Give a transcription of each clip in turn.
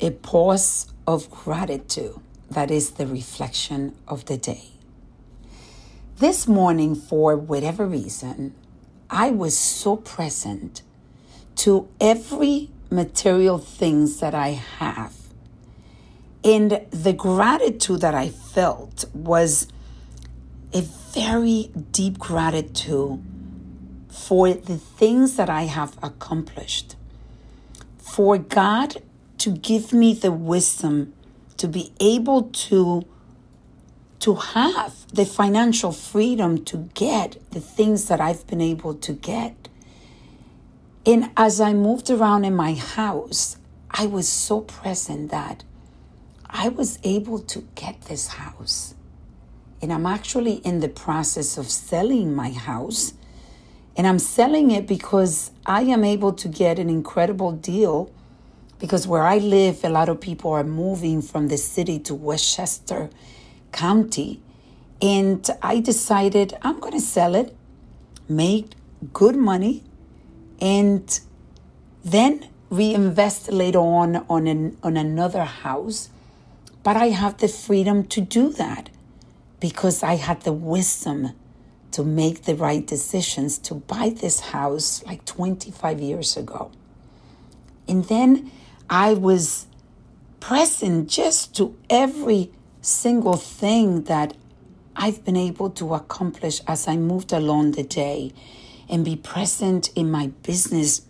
a pause of gratitude that is the reflection of the day. This morning, for whatever reason, I was so present to every material things that I have. And the gratitude that I felt was a very deep gratitude for the things that I have accomplished. For God to give me the wisdom to be able to to have the financial freedom to get the things that I've been able to get. And as I moved around in my house, I was so present that I was able to get this house. And I'm actually in the process of selling my house. And I'm selling it because I am able to get an incredible deal because where I live, a lot of people are moving from the city to Westchester County. And I decided I'm going to sell it, make good money, and then reinvest later on on, an, on another house. But I have the freedom to do that because I had the wisdom to make the right decisions to buy this house like 25 years ago. And then I was present just to every single thing that I've been able to accomplish as I moved along the day and be present in my business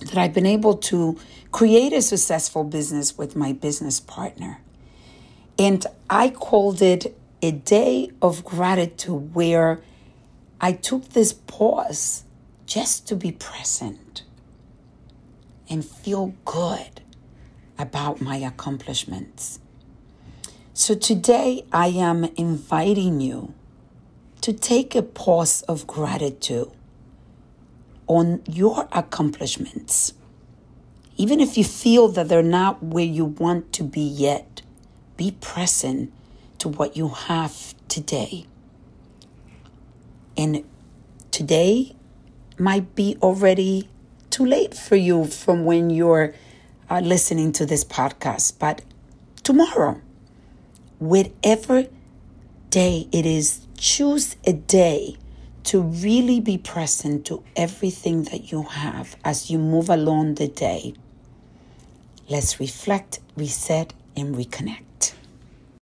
that I've been able to create a successful business with my business partner. And I called it a day of gratitude where I took this pause just to be present and feel good about my accomplishments. So today I am inviting you to take a pause of gratitude on your accomplishments. Even if you feel that they're not where you want to be yet, be present to what you have today. And today might be already too late for you from when you're uh, listening to this podcast, but tomorrow, whatever day it is, choose a day to really be present to everything that you have as you move along the day. Let's reflect, reset, and reconnect.